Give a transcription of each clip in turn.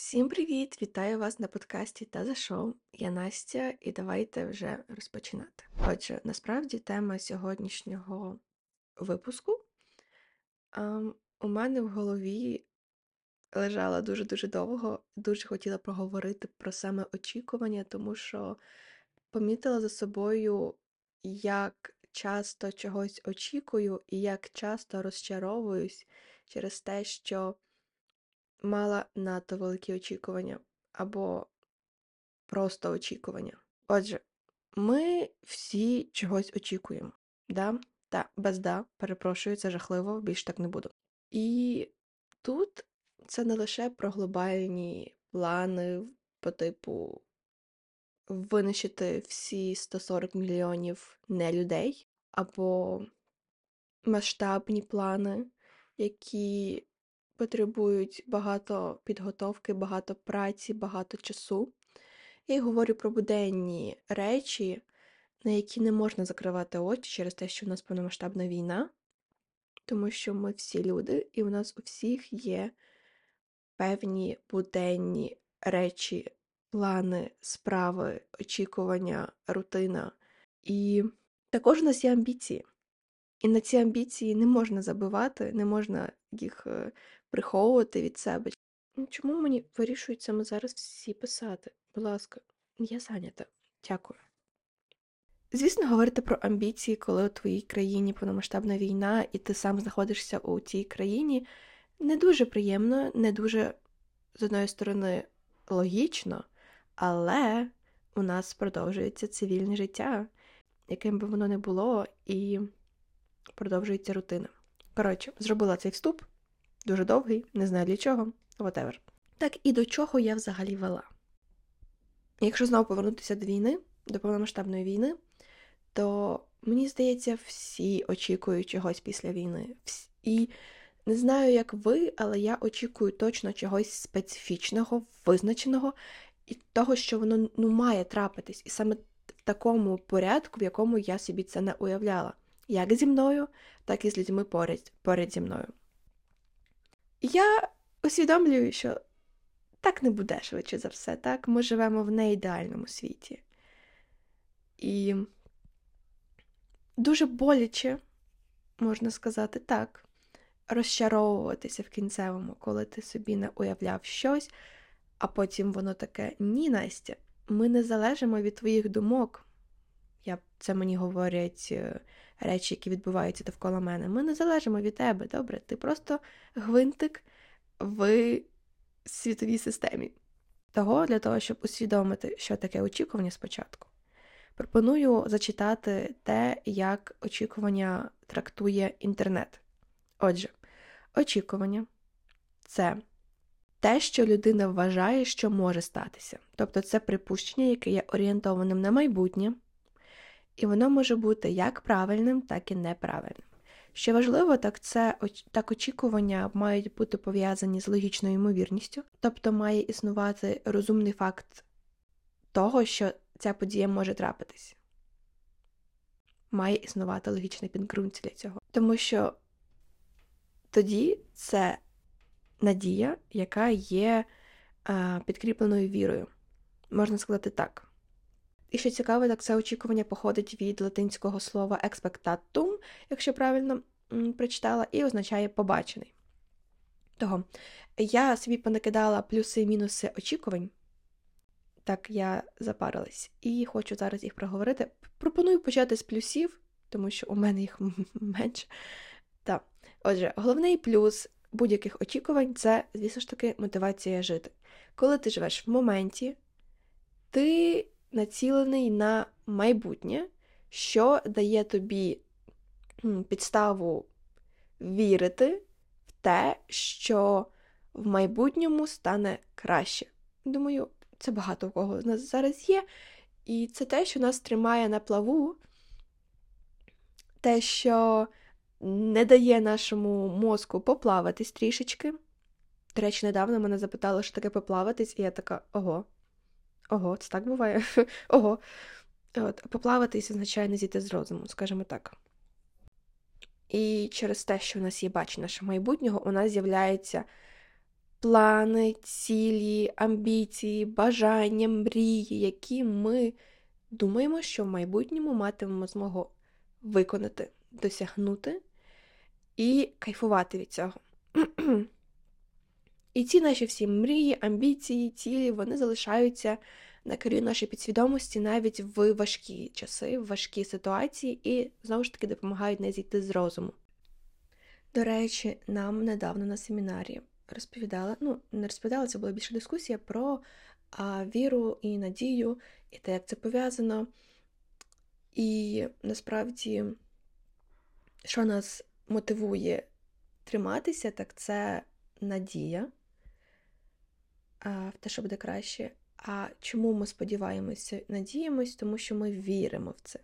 Всім привіт! Вітаю вас на подкасті та за шоу. Я Настя, і давайте вже розпочинати. Отже, насправді тема сьогоднішнього випуску ем, у мене в голові лежала дуже-дуже довго, дуже хотіла проговорити про саме очікування, тому що помітила за собою, як часто чогось очікую і як часто розчаровуюсь через те, що мала надто великі очікування або просто очікування. Отже, ми всі чогось очікуємо. Да? Та, без да, перепрошую, це жахливо, більше так не буду. І тут це не лише про глобальні плани по типу винищити всі 140 мільйонів нелюдей, або масштабні плани, які потребують багато підготовки, багато праці, багато часу. Я говорю про буденні речі, на які не можна закривати очі через те, що у нас повномасштабна війна, тому що ми всі люди, і у нас у всіх є певні буденні речі, плани, справи, очікування, рутина. І також у нас є амбіції. І на ці амбіції не можна забивати, не можна їх е, приховувати від себе. Ну, чому мені вирішують саме зараз всі писати? Будь ласка, я зайнята. Дякую. Звісно, говорити про амбіції, коли у твоїй країні повномасштабна війна, і ти сам знаходишся у цій країні, не дуже приємно, не дуже, з одної сторони, логічно, але у нас продовжується цивільне життя, яким би воно не було, і продовжується рутина. Коротше, зробила цей вступ, дуже довгий, не знаю для чого, whatever. Так і до чого я взагалі вела. Якщо знову повернутися до війни, до повномасштабної війни, то мені здається, всі очікують чогось після війни. І не знаю, як ви, але я очікую точно чогось специфічного, визначеного і того, що воно ну, має трапитись. І саме в такому порядку, в якому я собі це не уявляла, як зі мною, так і з людьми поряд, поряд зі мною. Я усвідомлюю, що так не буде швидше за все, так? Ми живемо в неідеальному світі. І дуже боляче, можна сказати так, розчаровуватися в кінцевому, коли ти собі не уявляв щось, а потім воно таке: ні, Настя, ми не залежимо від твоїх думок. Я, Це мені говорять е, речі, які відбуваються довкола мене. Ми не залежимо від тебе, добре? Ти просто гвинтик в світовій системі. Того для того, щоб усвідомити, що таке очікування спочатку. Пропоную зачитати те, як очікування трактує інтернет. Отже, очікування це те, що людина вважає, що може статися. Тобто це припущення, яке є орієнтованим на майбутнє, і воно може бути як правильним, так і неправильним. Що важливо, так це так очікування мають бути пов'язані з логічною ймовірністю, тобто має існувати розумний факт того, що ця подія може трапитись. Має існувати логічне підґрунтя для цього. Тому що тоді це надія, яка є а, підкріпленою вірою. Можна сказати так. І що цікаво, так це очікування походить від латинського слова expectatum, якщо правильно прочитала, і означає побачений. Того, я собі понакидала плюси і мінуси очікувань. Так, я запарилась. І хочу зараз їх проговорити. Пропоную почати з плюсів, тому що у мене їх менше. Так. Отже, головний плюс будь-яких очікувань це, звісно ж таки, мотивація жити. Коли ти живеш в моменті, ти націлений на майбутнє, що дає тобі підставу вірити в те, що в майбутньому стане краще. Думаю, це багато у кого з нас зараз є. І це те, що нас тримає на плаву, те, що не дає нашому мозку поплаватись трішечки. До речі, недавно мене запитали, що таке поплаватись, і я така, ого, ого, це так буває. Ого. От, Поплаватись означає не зійти з розуму, скажімо так. І через те, що у нас є бачення нашого майбутнього, у нас з'являється плани, цілі, амбіції, бажання, мрії, які ми думаємо, що в майбутньому матимемо змогу виконати, досягнути і кайфувати від цього. І ці наші всі мрії, амбіції, цілі, вони залишаються на керіві нашої підсвідомості навіть в важкі часи, в важкі ситуації, і знову ж таки допомагають не зійти з розуму. До речі, нам недавно на семінарі розповідали, ну, не розповідали, це була більше дискусія про а, віру і надію, і те, як це пов'язано. І насправді, що нас мотивує триматися, так це надія в те, що буде краще. А чому ми сподіваємося, надіємось, тому що ми віримо в це.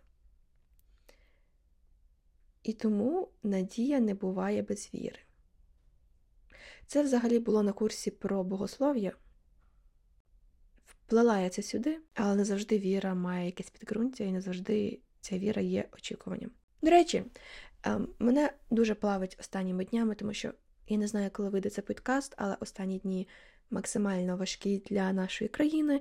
І тому надія не буває без віри. Це взагалі було на курсі про богослов'я. Вплила я це сюди, але не завжди віра має якесь підґрунтя, і не завжди ця віра є очікуванням. До речі, мене дуже плавить останніми днями, тому що я не знаю, коли вийде цей подкаст, але останні дні максимально важкі для нашої країни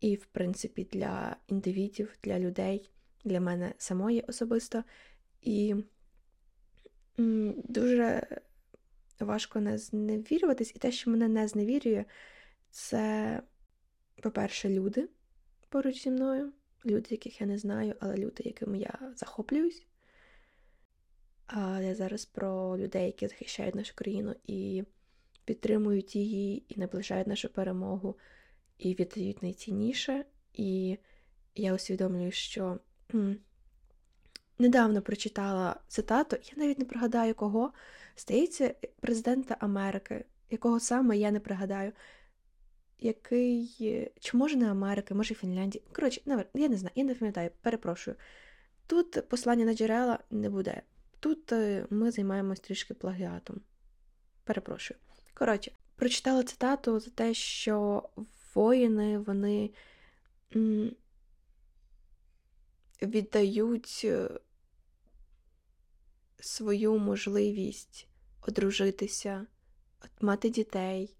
і, в принципі, для індивідів, для людей, для мене самої особисто. І дуже важко не зневірюватись, і те, що мене не зневірює, це, по-перше, люди поруч зі мною, люди, яких я не знаю, але люди, якими я захоплююсь. А я зараз про людей, які захищають нашу країну і підтримують її, і наближають нашу перемогу, і віддають найцінніше. І я усвідомлюю, що недавно прочитала цитату, я навіть не пригадаю кого, стається президента Америки, якого саме я не пригадаю, який, чи може не Америки, може Фінляндії. Коротше, я не знаю, я не пам'ятаю, перепрошую. Тут послання на джерела не буде. Тут е, ми займаємось трішки плагіатом. Перепрошую. Коротше, прочитала цитату за те, що воїни вони віддають е, свою можливість одружитися, мати дітей,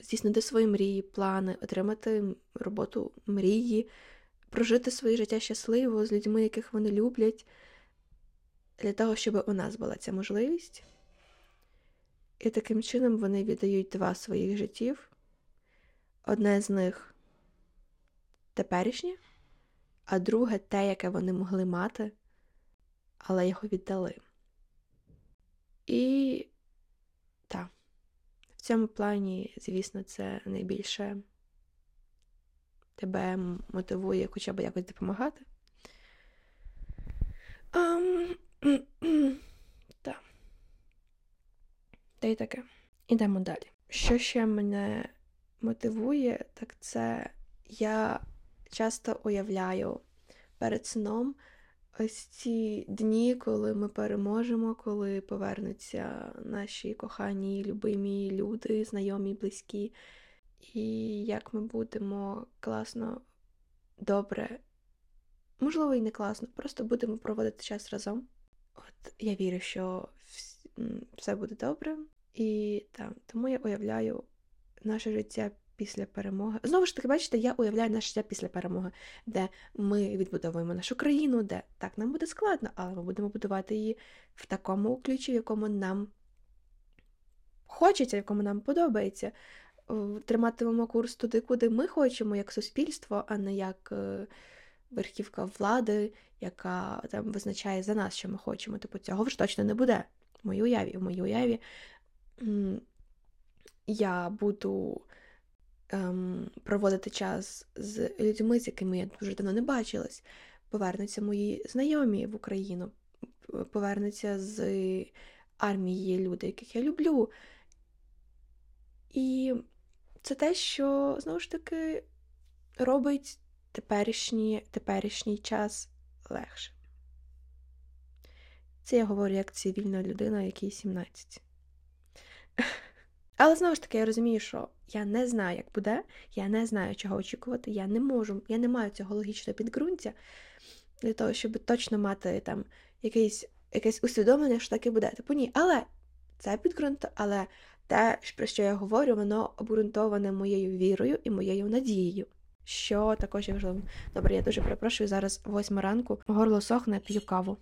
здійснити свої мрії, плани, отримати роботу мрії, прожити своє життя щасливо з людьми, яких вони люблять, для того, щоб у нас була ця можливість. І таким чином вони віддають два своїх життів. Одне з них теперішнє, а друге те, яке вони могли мати, але його віддали. І так, в цьому плані, звісно, це найбільше тебе мотивує хоча б якось допомагати. Um. Та й таке. Ідемо далі. Що ще мене мотивує, так це я часто уявляю перед сном ось ці дні, коли ми переможемо, коли повернуться наші кохані, любимі люди, знайомі, близькі, і як ми будемо класно, добре, можливо, і не класно, просто будемо проводити час разом. От я вірю, що все буде добре, і так, тому я уявляю наше життя після перемоги. Знову ж таки, бачите, я уявляю наше життя після перемоги, де ми відбудовуємо нашу країну, де так нам буде складно, але ми будемо будувати її в такому ключі, в якому нам хочеться, якому нам подобається. Триматимемо курс туди, куди ми хочемо, як суспільство, а не як е, верхівка влади, яка там визначає за нас, що ми хочемо. Типу, цього ж точно не буде. В моїй уяві, в моїй уяві я буду ем, проводити час з людьми, з якими я дуже давно не бачилась. Повернуться мої знайомі в Україну, повернуться з армії люди, яких я люблю. І це те, що знову ж таки робить теперішній, теперішній час легше. Це я говорю як цивільна людина, якій 17. Але знову ж таки, я розумію, що я не знаю, як буде, я не знаю, чого очікувати, я не можу, я не маю цього логічного підґрунтя для того, щоб точно мати там якийсь, якесь усвідомлення, що так і буде. Типу ні, але це підґрунт, але те, про що я говорю, воно обґрунтоване моєю вірою і моєю надією. Що також є важливим. Добре, я дуже перепрошую, зараз восьма ранку, горло сохне, п'ю каву.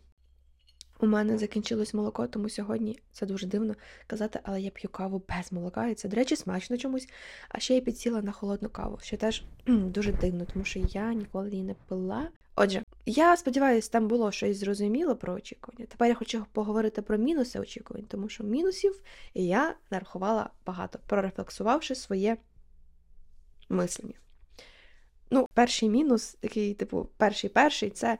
У мене закінчилось молоко, тому сьогодні це дуже дивно казати, але я п'ю каву без молока, і це, до речі, смачно чомусь. А ще я підсіла на холодну каву, що теж дуже дивно, тому що я ніколи її не пила. Отже, я сподіваюся, там було щось зрозуміло про очікування. Тепер я хочу поговорити про мінуси очікувань, тому що мінусів я нарахувала багато, прорефлексувавши своє мислення. Ну, перший мінус, такий, типу, перший перший це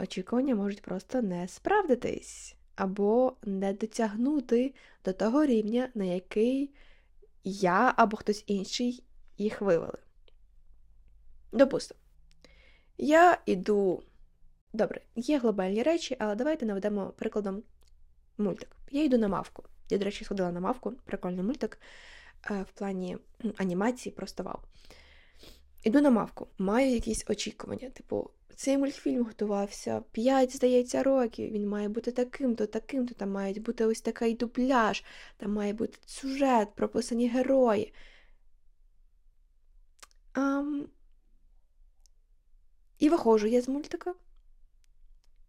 очікування можуть просто не справдитись або не дотягнути до того рівня, на який я або хтось інший їх вивели. Допустимо, я іду. Добре, є глобальні речі, але давайте наведемо прикладом мультик. Я йду на мавку. Я, до речі, сходила на мавку, прикольний мультик е, в плані анімації, просто вау. Іду на мавку, маю якісь очікування. Типу, цей мультфільм готувався 5, здається, років. Він має бути таким-то, таким-то, там має бути ось такий дубляж, там має бути сюжет, прописані герої. Um, і виходжу я з мультика,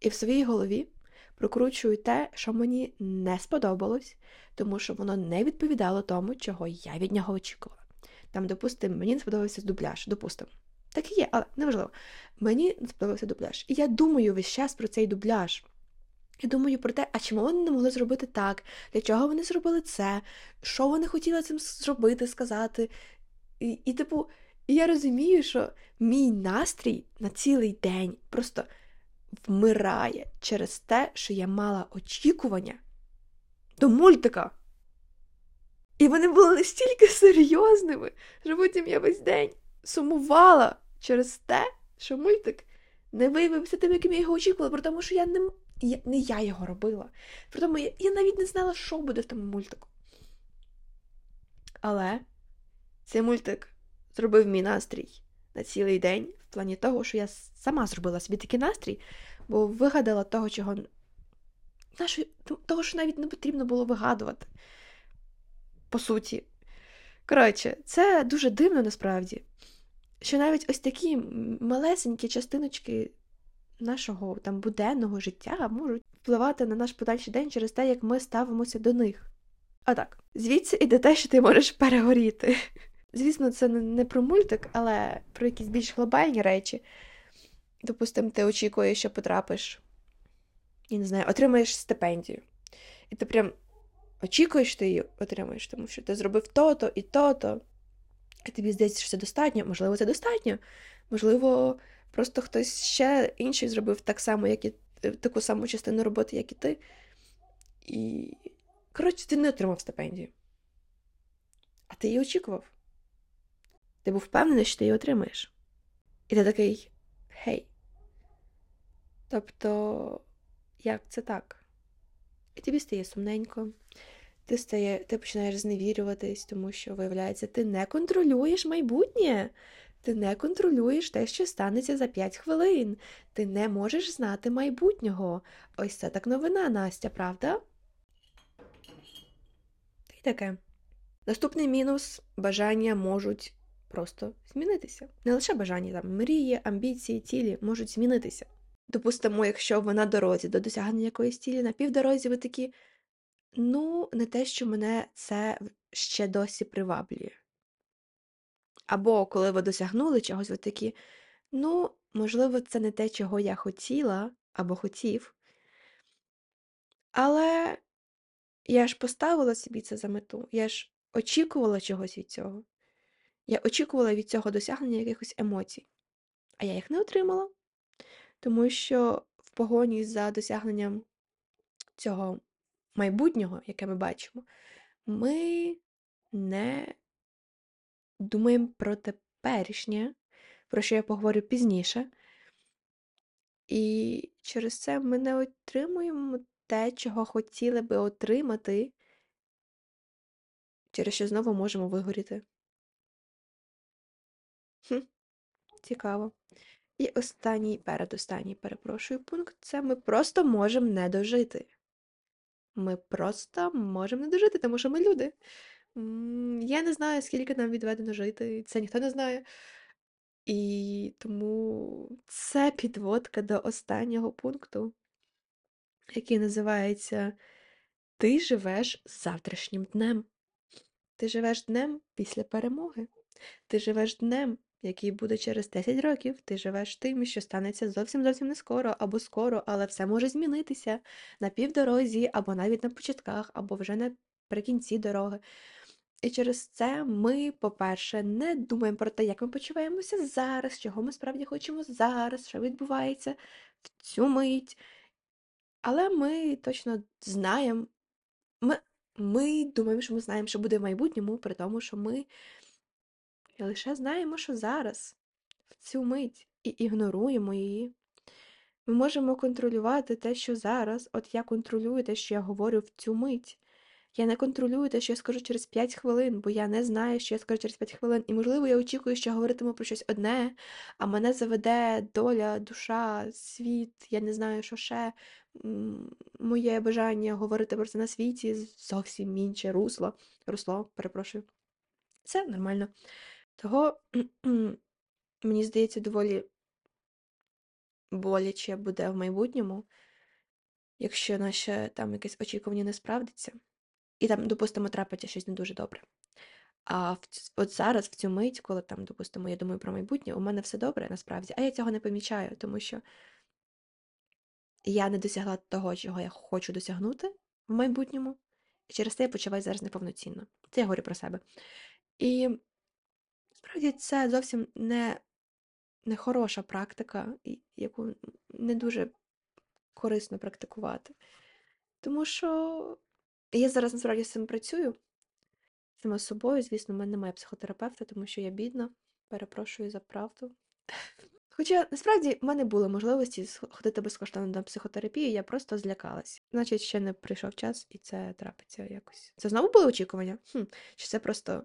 і в своїй голові прокручую те, що мені не сподобалось, тому що воно не відповідало тому, чого я від нього очікувала. Там, допустимо, мені не сподобався дубляж, допустимо. Так і є, але неважливо. Мені сподобався дубляж. І я думаю весь час про цей дубляж. Я думаю про те, а чому вони не могли зробити так, для чого вони зробили це, що вони хотіли цим зробити, сказати. І, і типу, я розумію, що мій настрій на цілий день просто вмирає через те, що я мала очікування до мультика. І вони були настільки серйозними, що потім я весь день сумувала через те, що мультик не виявився тим, яким я його очікувала, про тому що я не я, не я його робила. При тому я, я навіть не знала, що буде в тому мультику. Але цей мультик зробив мій настрій на цілий день, в плані того, що я сама зробила собі такий настрій, бо вигадала того, чого того, що навіть не потрібно було вигадувати. По суті. Коротше, це дуже дивно насправді що навіть ось такі малесенькі частиночки нашого там буденного життя можуть впливати на наш подальший день через те, як ми ставимося до них. А так, звідси іде те, що ти можеш перегоріти. Звісно, це не про мультик, але про якісь більш глобальні речі. Допустимо, ти очікуєш, що потрапиш, і не знаю, отримаєш стипендію. І ти прям очікуєш, що ти її отримаєш, тому що ти зробив то-то і то-то. І тобі здається, що це достатньо, можливо, це достатньо. Можливо, просто хтось ще інший зробив так само, як і е, таку саму частину роботи, як і ти. І, коротше, ти не отримав стипендію. А ти її очікував. Ти був впевнений, що ти її отримаєш. І ти такий гей. Тобто, як це так? І тобі стає сумненько ти стає, ти починаєш зневірюватись, тому що, виявляється, ти не контролюєш майбутнє. Ти не контролюєш те, що станеться за 5 хвилин. Ти не можеш знати майбутнього. Ось це так новина, Настя, правда? Та таке. Наступний мінус бажання можуть просто змінитися. Не лише бажання, там мрії, амбіції, цілі можуть змінитися. Допустимо, якщо ви на дорозі до досягнення якоїсь цілі, на півдорозі ви такі. Ну, не те, що мене це ще досі приваблює. Або коли ви досягнули чогось, ви такі, ну, можливо, це не те, чого я хотіла або хотів. Але я ж поставила собі це за мету, я ж очікувала чогось від цього. Я очікувала від цього досягнення якихось емоцій, а я їх не отримала, тому що в погоні за досягненням цього майбутнього, яке ми бачимо, ми не думаємо про теперішнє, про що я поговорю пізніше. І через це ми не отримуємо те, чого хотіли би отримати, через що знову можемо вигоріти. Хм, Цікаво. І останній, передостанній, перепрошую, пункт це ми просто можемо не дожити. Ми просто можемо не дожити, тому що ми люди. Я не знаю, скільки нам відведено жити, це ніхто не знає. І тому це підводка до останнього пункту, який називається Ти живеш завтрашнім днем. Ти живеш днем після перемоги. Ти живеш днем, який буде через 10 років. Ти живеш тим, що станеться зовсім зовсім не скоро або скоро, але все може змінитися на півдорозі, або навіть на початках, або вже наприкінці дороги. І через це ми, по-перше, не думаємо про те, як ми почуваємося зараз, чого ми справді хочемо зараз, що відбувається в цю мить. Але ми точно знаємо, ми, ми думаємо, що ми знаємо, що буде в майбутньому, при тому, що ми лише знаємо, що зараз, в цю мить, і ігноруємо її. Ми можемо контролювати те, що зараз, от я контролюю те, що я говорю в цю мить. Я не контролюю те, що я скажу через 5 хвилин, бо я не знаю, що я скажу через 5 хвилин. І, можливо, я очікую, що говоритиму про щось одне, а мене заведе доля, душа, світ, я не знаю, що ще. Моє бажання говорити про це на світі зовсім інше русло. Русло, перепрошую. Це нормально. Того, мені здається, доволі боляче буде в майбутньому, якщо наше там якесь очікування не справдиться. І там, допустимо, трапиться щось не дуже добре. А в, от зараз, в цю мить, коли там, допустимо, я думаю про майбутнє, у мене все добре насправді, а я цього не помічаю, тому що я не досягла того, чого я хочу досягнути в майбутньому, і через це я почуваю зараз неповноцінно. Це я говорю про себе. І справді це зовсім не, не хороша практика, яку не дуже корисно практикувати. Тому що я зараз насправді з цим працюю. Сама з собою, звісно, в мене немає психотерапевта, тому що я бідна, перепрошую за правду. Хоча насправді в мене були можливості ходити безкоштовно на психотерапію, я просто злякалась. Значить, ще не прийшов час, і це трапиться якось. Це знову були очікування? Хм, Чи це просто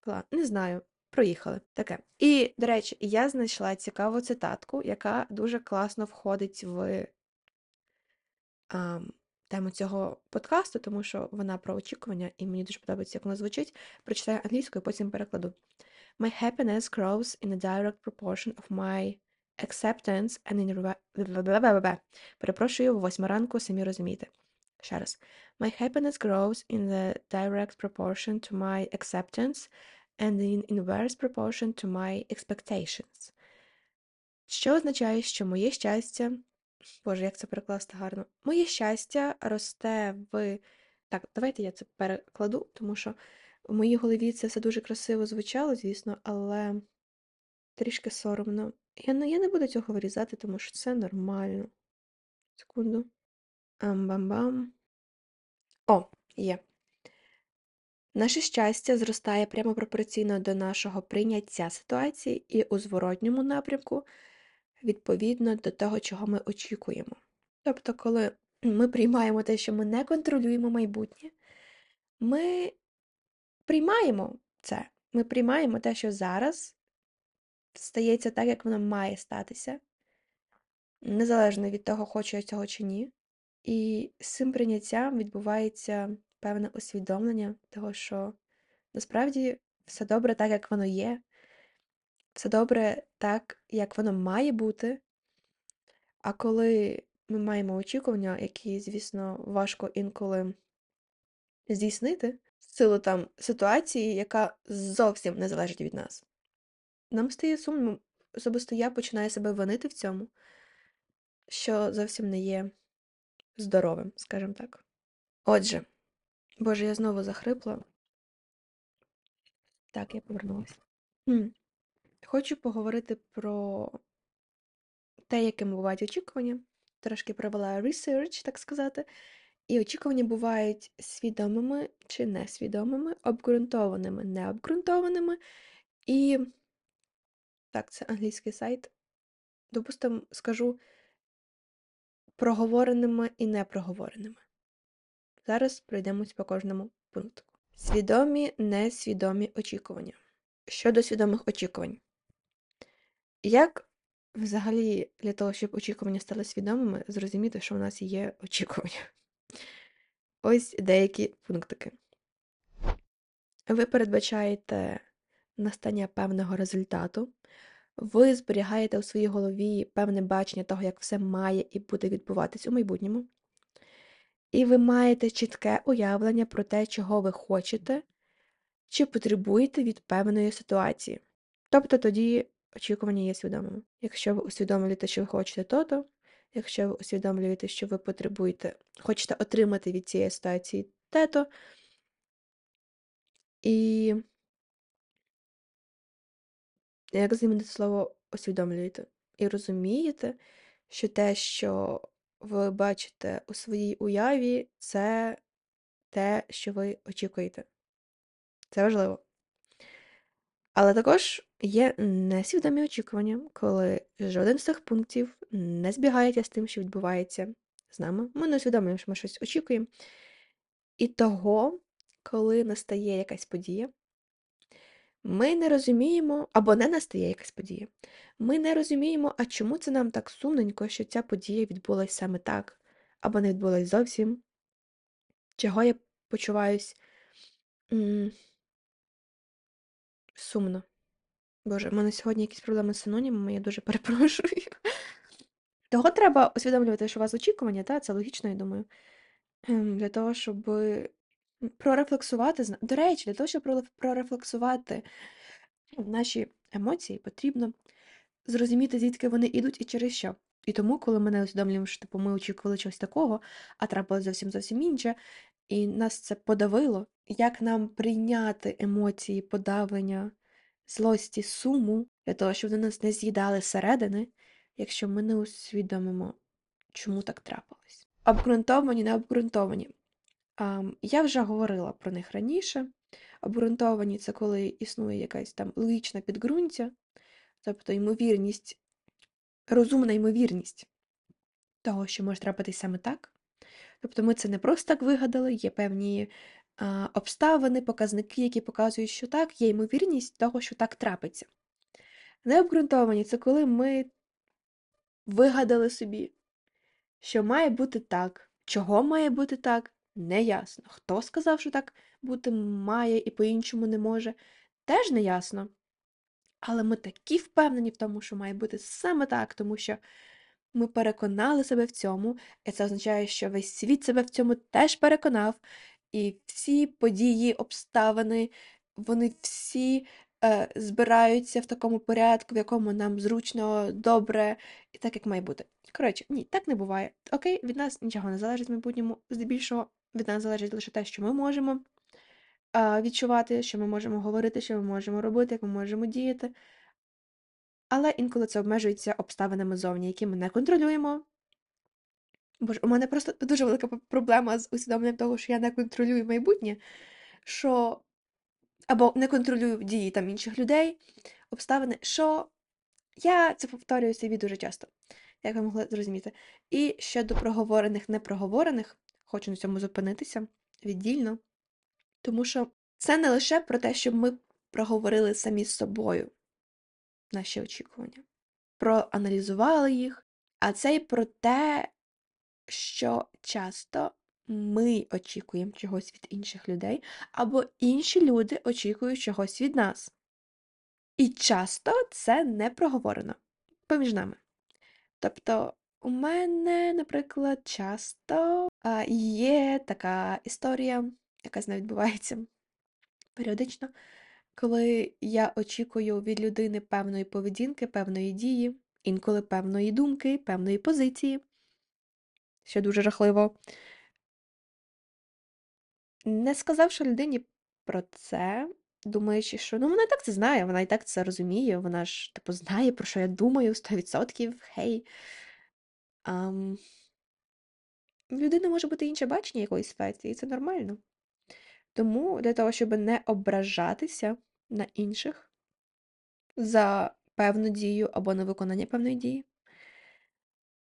план? Не знаю. Проїхали таке. І, до речі, я знайшла цікаву цитатку, яка дуже класно входить в а, тему цього подкасту, тому що вона про очікування, і мені дуже подобається, як вона звучить. Прочитаю англійською, потім перекладу. My happiness grows in a direct proportion of my acceptance and in... Перепрошую, восьма ранку, самі розумієте. Ще раз. My happiness grows in the direct proportion to my acceptance and in inverse proportion to my expectations. Що означає, що моє щастя Боже, як це перекласти гарно? Моє щастя росте в. Так, давайте я це перекладу, тому що в моїй голові це все дуже красиво звучало, звісно, але трішки соромно. Я не, я не буду цього вирізати, тому що це нормально. Секунду. Ам-бам-бам. О, є. Наше щастя зростає прямо пропорційно до нашого прийняття ситуації і у зворотньому напрямку відповідно до того, чого ми очікуємо. Тобто, коли ми приймаємо те, що ми не контролюємо майбутнє, ми приймаємо це. Ми приймаємо те, що зараз стається так, як воно має статися, незалежно від того, хочу я цього чи ні. І з цим прийняттям відбувається певне усвідомлення того, що насправді все добре так, як воно є, все добре так, як воно має бути. А коли ми маємо очікування, які, звісно, важко інколи здійснити, з силу там ситуації, яка зовсім не залежить від нас, нам стає сумно, особисто я починаю себе винити в цьому, що зовсім не є здоровим, скажімо так. Отже, Боже, я знову захрипла. Так, я повернулася. Хочу поговорити про те, якими бувають очікування. Трошки провела research, так сказати. І очікування бувають свідомими чи несвідомими, обґрунтованими, необґрунтованими. І так, це англійський сайт. Допустимо, скажу проговореними і непроговореними. Зараз пройдемось по кожному пункту. Свідомі, несвідомі очікування. Щодо свідомих очікувань. Як взагалі для того, щоб очікування стали свідомими, зрозуміти, що у нас є очікування? ось деякі пунктики. Ви передбачаєте настання певного результату, ви зберігаєте у своїй голові певне бачення того, як все має і буде відбуватись у майбутньому. І ви маєте чітке уявлення про те, чого ви хочете чи потребуєте від певної ситуації. Тобто тоді очікування є свідомими. Якщо ви усвідомлюєте, що ви хочете то-то, якщо ви усвідомлюєте, що ви потребуєте, хочете отримати від цієї ситуації те-то, і як замінити слово усвідомлюєте, і розумієте, що те, що ви бачите у своїй уяві, це те, що ви очікуєте. Це важливо. Але також є несвідомі очікування, коли жоден з цих пунктів не збігається з тим, що відбувається з нами. Ми не усвідомлюємо, що ми щось очікуємо. І того, коли настає якась подія, ми не розуміємо, або не настає якась подія. Ми не розуміємо, а чому це нам так сумненько, що ця подія відбулася саме так, або не відбулася зовсім. Чого я почуваюсь м сумно. Боже, в мене сьогодні якісь проблеми з синонімами, я дуже перепрошую. Того треба усвідомлювати, що у вас очікування, та, це логічно, я думаю. Ем, Для того, щоб прорефлексувати. До речі, для того, щоб прорефлексувати наші емоції, потрібно зрозуміти, звідки вони йдуть і через що. І тому, коли ми не усвідомлюємо, що типу, ми очікували чогось такого, а трапилось зовсім зовсім інше, і нас це подавило, як нам прийняти емоції подавлення, злості, суму, для того, щоб вони нас не з'їдали зсередини, якщо ми не усвідомимо, чому так трапилось. Обґрунтовані, не обґрунтовані. Я вже говорила про них раніше. Обґрунтовані це коли існує якась там логічна підґрунтя, тобто ймовірність, розумна ймовірність того, що може трапитись саме так. Тобто ми це не просто так вигадали, є певні а, обставини, показники, які показують, що так, є ймовірність того, що так трапиться. Необґрунтовані це коли ми вигадали собі, що має бути так, чого має бути так, неясно. Хто сказав, що так бути має і по-іншому не може, теж неясно. Але ми такі впевнені в тому, що має бути саме так, тому що ми переконали себе в цьому, і це означає, що весь світ себе в цьому теж переконав, і всі події, обставини, вони всі е, збираються в такому порядку, в якому нам зручно, добре, і так, як має бути. Коротше, ні, так не буває. Окей, від нас нічого не залежить в майбутньому, здебільшого від нас залежить лише те, що ми можемо відчувати, що ми можемо говорити, що ми можемо робити, як ми можемо діяти. Але інколи це обмежується обставинами зовні, які ми не контролюємо. Боже, у мене просто дуже велика проблема з усвідомленням того, що я не контролюю майбутнє, що або не контролюю дії там інших людей, обставини, що я це повторюю собі дуже часто, як ви могли зрозуміти. І щодо проговорених, непроговорених, хочу на цьому зупинитися віддільно, тому що це не лише про те, щоб ми проговорили самі з собою наші очікування, проаналізували їх, а це й про те, що часто ми очікуємо чогось від інших людей, або інші люди очікують чогось від нас. І часто це не проговорено поміж нами. Тобто, у мене, наприклад, часто є така історія, яка з нею відбувається періодично, коли я очікую від людини певної поведінки, певної дії, інколи певної думки, певної позиції, що дуже жахливо. Не сказавши людині про це, думаючи, що ну вона і так це знає, вона і так це розуміє, вона ж типу знає, про що я думаю 100%, хей. Ам... В людини може бути інше бачення якоїсь ситуації, і це нормально. Тому для того, щоб не ображатися на інших за певну дію або на виконання певної дії,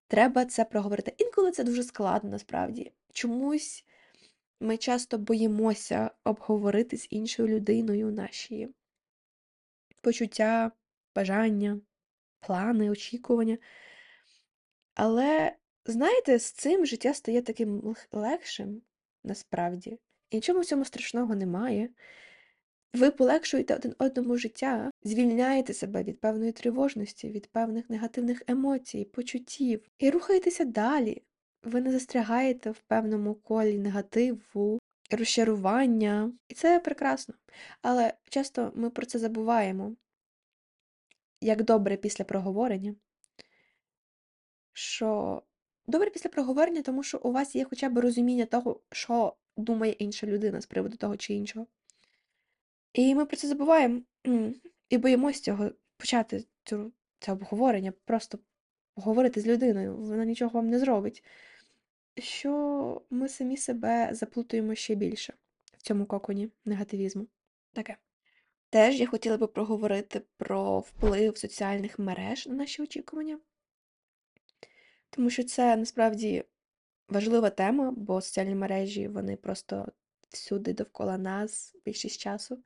треба це проговорити. Інколи це дуже складно насправді. Чомусь ми часто боїмося обговорити з іншою людиною наші почуття, бажання, плани, очікування. Але, знаєте, з цим життя стає таким легшим, насправді. І нічого в цьому страшного немає. Ви полегшуєте один одному життя, звільняєте себе від певної тривожності, від певних негативних емоцій, почуттів і рухаєтеся далі. Ви не застрягаєте в певному колі негативу, розчарування, і це прекрасно. Але часто ми про це забуваємо, як добре після проговорення, що добре після проговорення, тому що у вас є хоча б розуміння того, що думає інша людина з приводу того чи іншого. І ми про це забуваємо і боїмося цього почати цю, це обговорення, просто говорити з людиною, вона нічого вам не зробить. Що ми самі себе заплутуємо ще більше в цьому коконі негативізму. Таке. Теж я хотіла би проговорити про вплив соціальних мереж на наші очікування, тому що це насправді важлива тема, бо соціальні мережі вони просто всюди довкола нас більшість часу.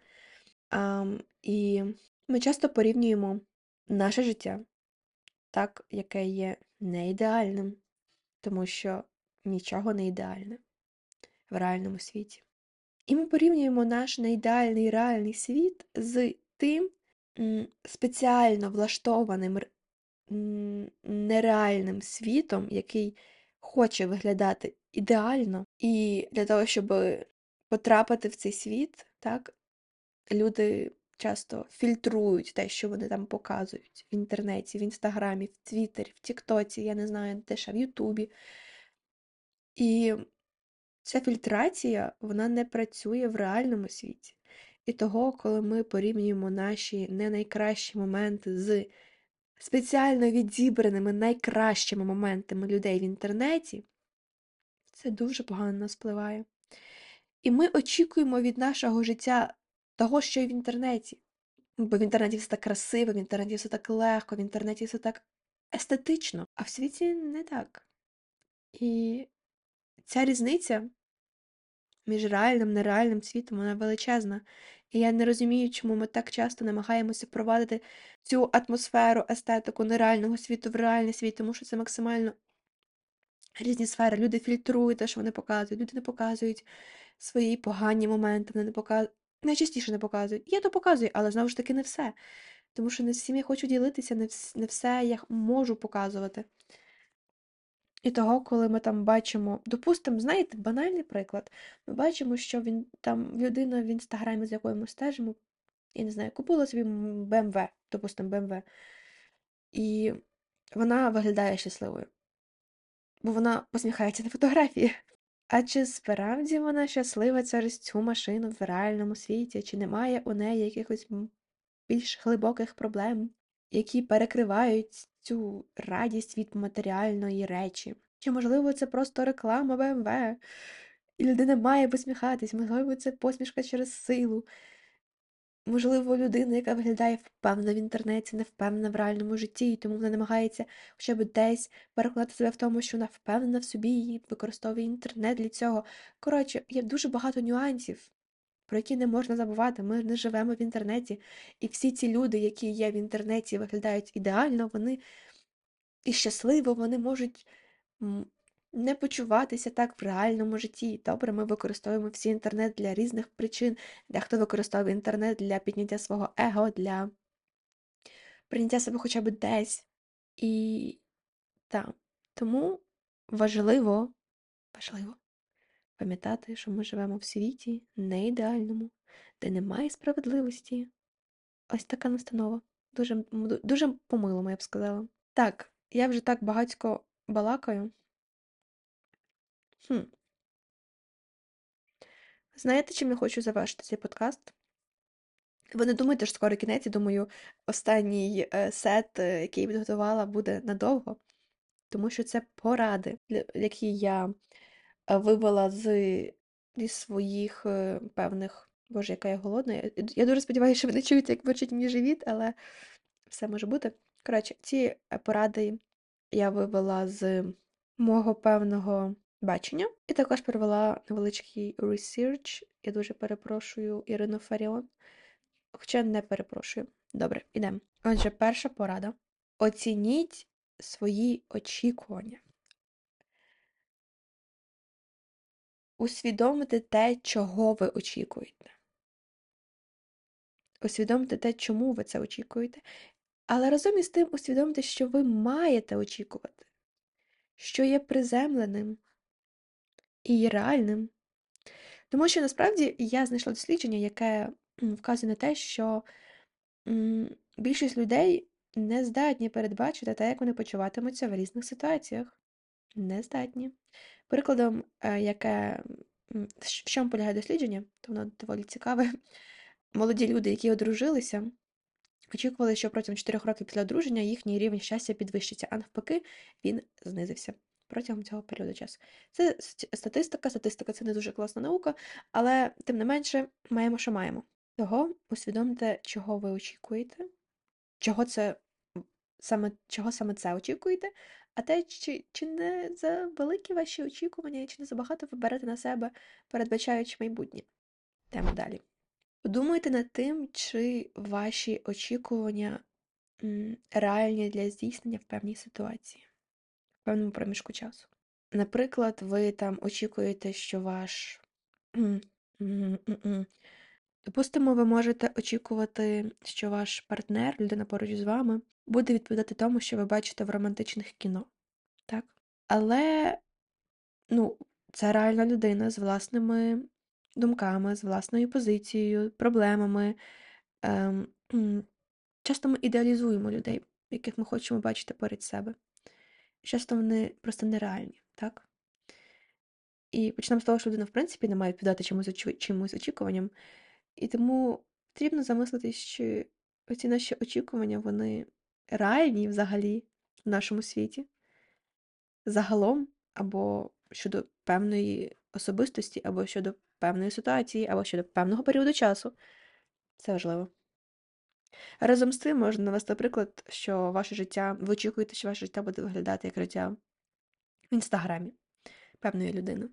Um, і ми часто порівнюємо наше життя, так, яке є не ідеальним, тому що нічого не ідеальне в реальному світі. І ми порівнюємо наш неідеальний реальний світ з тим спеціально влаштованим нереальним світом, який хоче виглядати ідеально, і для того, щоб потрапити в цей світ, так, люди часто фільтрують те, що вони там показують в інтернеті, в інстаграмі, в Твіттері, в Тіктоці, я не знаю, де ще в Ютубі. І ця фільтрація, вона не працює в реальному світі. І того, коли ми порівнюємо наші не найкращі моменти з спеціально відібраними найкращими моментами людей в інтернеті, це дуже погано нас. І ми очікуємо від нашого життя того, що і в інтернеті. Бо в інтернеті все так красиво, в інтернеті все так легко, в інтернеті все так естетично, а в світі не так. І ця різниця між реальним і нереальним світом вона величезна. І я не розумію, чому ми так часто намагаємося впровадити цю атмосферу, естетику нереального світу в реальний світ, тому що це максимально різні сфери. Люди фільтрують те, що вони показують, люди не показують свої погані моменти, вони не показують. Найчастіше не показують. Я то показую, але знову ж таки не все. Тому що не всім я хочу ділитися, не, все я можу показувати. І того, коли ми там бачимо, допустимо, знаєте, банальний приклад. Ми бачимо, що він там людина в інстаграмі, з якою ми стежимо, я не знаю, купила собі БМВ, допустимо, БМВ. І вона виглядає щасливою. Бо вона посміхається на фотографії. А чи справді вона щаслива через цю машину в реальному світі, чи немає у неї якихось більш глибоких проблем, які перекривають цю радість від матеріальної речі? Чи, можливо, це просто реклама БМВ, і людина має посміхатись, можливо, це посмішка через силу. Можливо, людина, яка виглядає впевнено в інтернеті, не впевнена в реальному житті, і тому вона намагається хоча б десь переконати себе в тому, що вона впевнена в собі і використовує інтернет для цього. Коротше, є дуже багато нюансів, про які не можна забувати. Ми не живемо в інтернеті, і всі ці люди, які є в інтернеті, виглядають ідеально, вони і щасливо, вони можуть не почуватися так в реальному житті. Добре, ми використовуємо всі інтернет для різних причин. Дехто використовує інтернет для підняття свого его, для прийняття себе хоча б десь. І так, тому важливо, важливо пам'ятати, що ми живемо в світі не ідеальному, де немає справедливості. Ось така настанова. Дуже дуже помило, я б сказала. Так, я вже так багатько балакаю. Хм. Знаєте, чим я хочу завершити цей подкаст? Ви не думаєте, що скоро кінець, я думаю, останній е, сет, е, який я підготувала, буде надовго, тому що це поради, які я вивела з, зі своїх певних. Боже, яка я голодна. Я, дуже сподіваюся, що ви не чуєте, як бурчить мій живіт, але все може бути. Коротше, ці поради я вивела з мого певного бачення. І також провела невеличкий research. Я дуже перепрошую Ірину Фаріон. Хоча не перепрошую. Добре, ідемо. Отже, перша порада. Оцініть свої очікування. Усвідомити те, чого ви очікуєте. Усвідомити те, чому ви це очікуєте. Але разом із тим усвідомити, що ви маєте очікувати, що є приземленим і реальним. Тому що насправді я знайшла дослідження, яке вказує на те, що більшість людей не здатні передбачити те, як вони почуватимуться в різних ситуаціях. Не здатні. Прикладом, е, яке в чому полягає дослідження, то воно доволі цікаве. Молоді люди, які одружилися, очікували, що протягом 4 років після одруження їхній рівень щастя підвищиться, а навпаки, він знизився протягом цього періоду часу. Це статистика, статистика це не дуже класна наука, але тим не менше маємо, що маємо. Того усвідомте, чого ви очікуєте, чого це саме чого саме це очікуєте, а те, чи чи не за великі ваші очікування, чи не забагато ви берете на себе, передбачаючи майбутнє. Тема далі. Подумайте над тим, чи ваші очікування реальні для здійснення в певній ситуації, в певному проміжку часу. Наприклад, ви там очікуєте, що ваш. Допустимо, ви можете очікувати, що ваш партнер, людина поруч з вами, буде відповідати тому, що ви бачите в романтичних кіно. Так? Але, ну, це реальна людина з власними думками, з власною позицією, проблемами. Ем, Часто ми ідеалізуємо людей, яких ми хочемо бачити перед себе. Часто вони просто нереальні, так? І почнемо з того, що людина, в принципі, не має відповідати чимось, чимось очікуванням. І тому потрібно замислитись, чи оці наші очікування, вони реальні взагалі в нашому світі, загалом, або щодо певної особистості, або щодо певної ситуації, або щодо певного періоду часу. Це важливо. Разом з тим можна навести приклад, що ваше життя, ви очікуєте, що ваше життя буде виглядати як життя в інстаграмі певної людини.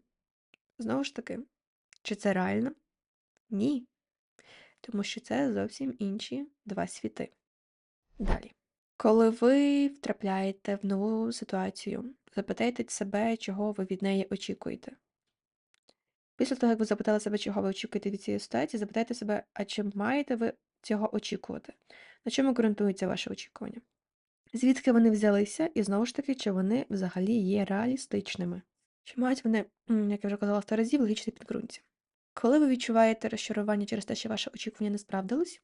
Знову ж таки, чи це реально? Ні. Тому що це зовсім інші два світи. Далі. Коли ви втрапляєте в нову ситуацію, запитайте себе, чого ви від неї очікуєте. Після того, як ви запитали себе, чого ви очікуєте від цієї ситуації, запитайте себе, а чи маєте ви цього очікувати? На чому ґрунтуються ваші очікування? Звідки вони взялися, і знову ж таки, чи вони взагалі є реалістичними? Чи мають вони, як я вже казала сто разів, логічне підґрунтя? Коли ви відчуваєте розчарування через те, що ваші очікування не справдились,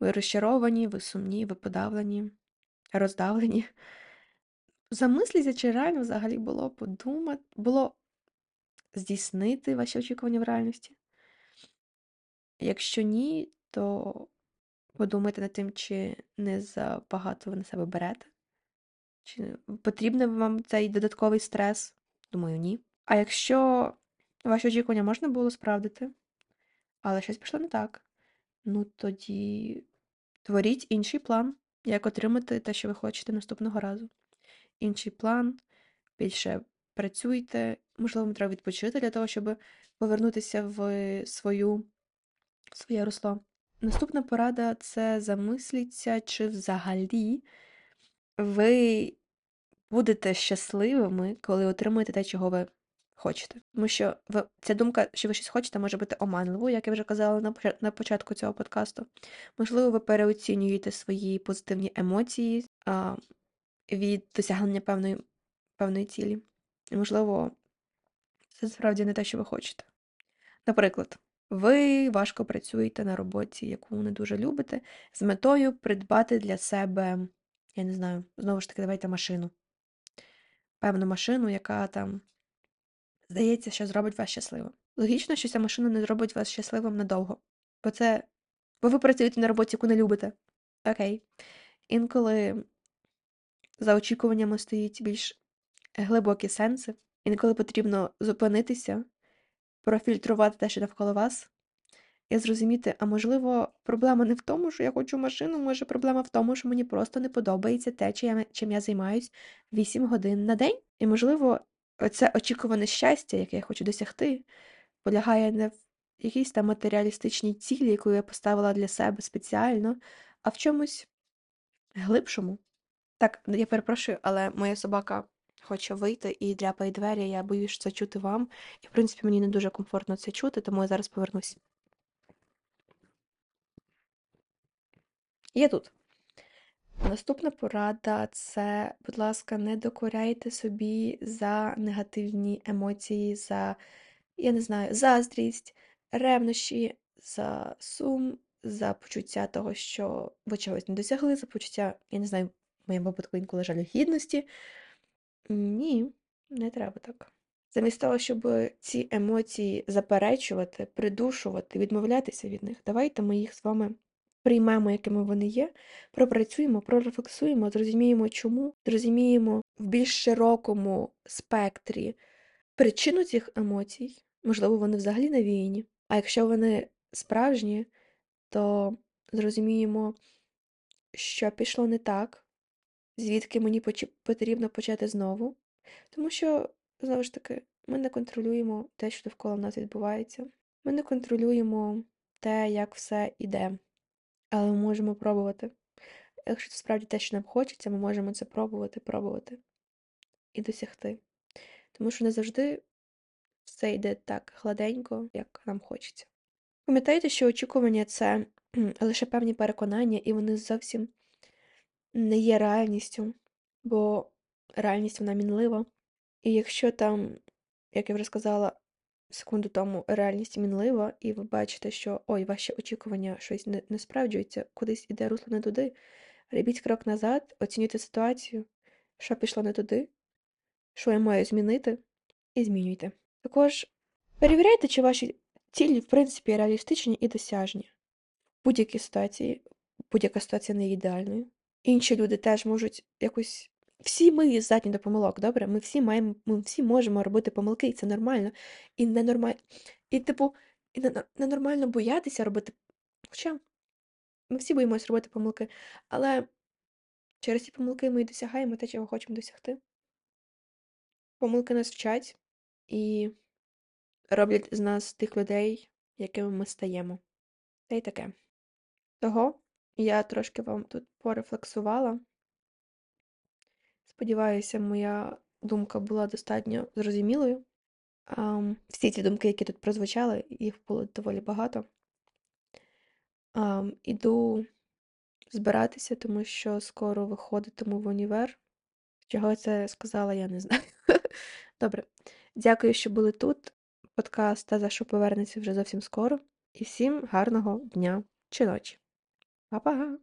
ви розчаровані, ви сумні, ви подавлені, роздавлені. Замисліться, чи реально взагалі було подумати, було здійснити ваші очікування в реальності. Якщо ні, то подумайте над тим, чи не забагато ви на себе берете, чи потрібний вам цей додатковий стрес? Думаю, ні. А якщо ваші очікування можна було справдити, але щось пішло не так, ну тоді творіть інший план, як отримати те, що ви хочете наступного разу. Інший план, більше працюйте, можливо, вам треба відпочити для того, щоб повернутися в свою, своє русло. Наступна порада це замисліться, чи взагалі ви будете щасливими, коли отримуєте те, чого ви хочете. Тому що ви, ця думка, що ви щось хочете, може бути оманливою, як я вже казала на початку цього подкасту. Можливо, ви переоцінюєте свої позитивні емоції а, від досягнення певної, певної цілі. І, можливо, це справді не те, що ви хочете. Наприклад, ви важко працюєте на роботі, яку не дуже любите, з метою придбати для себе, я не знаю, знову ж таки, давайте машину. Певну машину, яка там здається, що зробить вас щасливим. Логічно, що ця машина не зробить вас щасливим надовго. Бо це. Бо ви працюєте на роботі, яку не любите. Окей. Інколи за очікуваннями стоїть більш глибокі сенси. Інколи потрібно зупинитися, профільтрувати те, що навколо вас, і зрозуміти, а можливо, проблема не в тому, що я хочу машину, може проблема в тому, що мені просто не подобається те, чим я займаюсь 8 годин на день. І, можливо, Оце очікуване щастя, яке я хочу досягти, полягає не в якійсь там матеріалістичній цілі, яку я поставила для себе спеціально, а в чомусь глибшому. Так, я перепрошую, але моя собака хоче вийти і дряпає двері, я боюсь це чути вам. І, в принципі, мені не дуже комфортно це чути, тому я зараз повернусь. Я тут. Наступна порада це, будь ласка, не докоряйте собі за негативні емоції, за, я не знаю, заздрість, ревнощі, за сум, за почуття того, що ви чогось не досягли, за почуття, я не знаю, в моєму випадку інколи жалю гідності. Ні, не треба так. Замість того, щоб ці емоції заперечувати, придушувати, відмовлятися від них, давайте ми їх з вами приймемо, якими вони є, пропрацюємо, прорефлексуємо, зрозуміємо, чому, зрозуміємо в більш широкому спектрі причину цих емоцій, можливо, вони взагалі навіяні. А якщо вони справжні, то зрозуміємо, що пішло не так, звідки мені потрібно почати знову. Тому що, знову ж таки, ми не контролюємо те, що довкола нас відбувається. Ми не контролюємо те, як все іде. Але ми можемо пробувати. Якщо це справді те, що нам хочеться, ми можемо це пробувати, пробувати і досягти. Тому що не завжди все йде так гладенько, як нам хочеться. Пам'ятайте, що очікування це лише певні переконання, і вони зовсім не є реальністю, бо реальність вона мінлива. І якщо там, як я вже сказала, секунду тому реальність мінлива, і ви бачите, що ой, ваші очікування щось не, не справджується, кудись іде русло не туди. Робіть крок назад, оцінюйте ситуацію, що пішло не туди, що я маю змінити, і змінюйте. Також перевіряйте, чи ваші цілі, в принципі, реалістичні і досяжні. В будь-якій ситуації, будь-яка ситуація не є ідеальною. Інші люди теж можуть якось всі ми здатні до помилок, добре? Ми всі маємо, ми всі можемо робити помилки, і це нормально. І ненормально. І, типу, і ненормально боятися робити. Хоча ми всі боїмося робити помилки, але через ці помилки ми і досягаємо те, чого хочемо досягти. Помилки нас вчать і роблять з нас тих людей, якими ми стаємо. Та й таке. Того я трошки вам тут порефлексувала. Сподіваюся, моя думка була достатньо зрозумілою. Всі ці думки, які тут прозвучали, їх було доволі багато. Іду збиратися, тому що скоро виходитиму в універ. Чого це сказала, я не знаю. Добре. Дякую, що були тут. Подкаст та за що повернеться вже зовсім скоро. І всім гарного дня чи ночі. Па-па!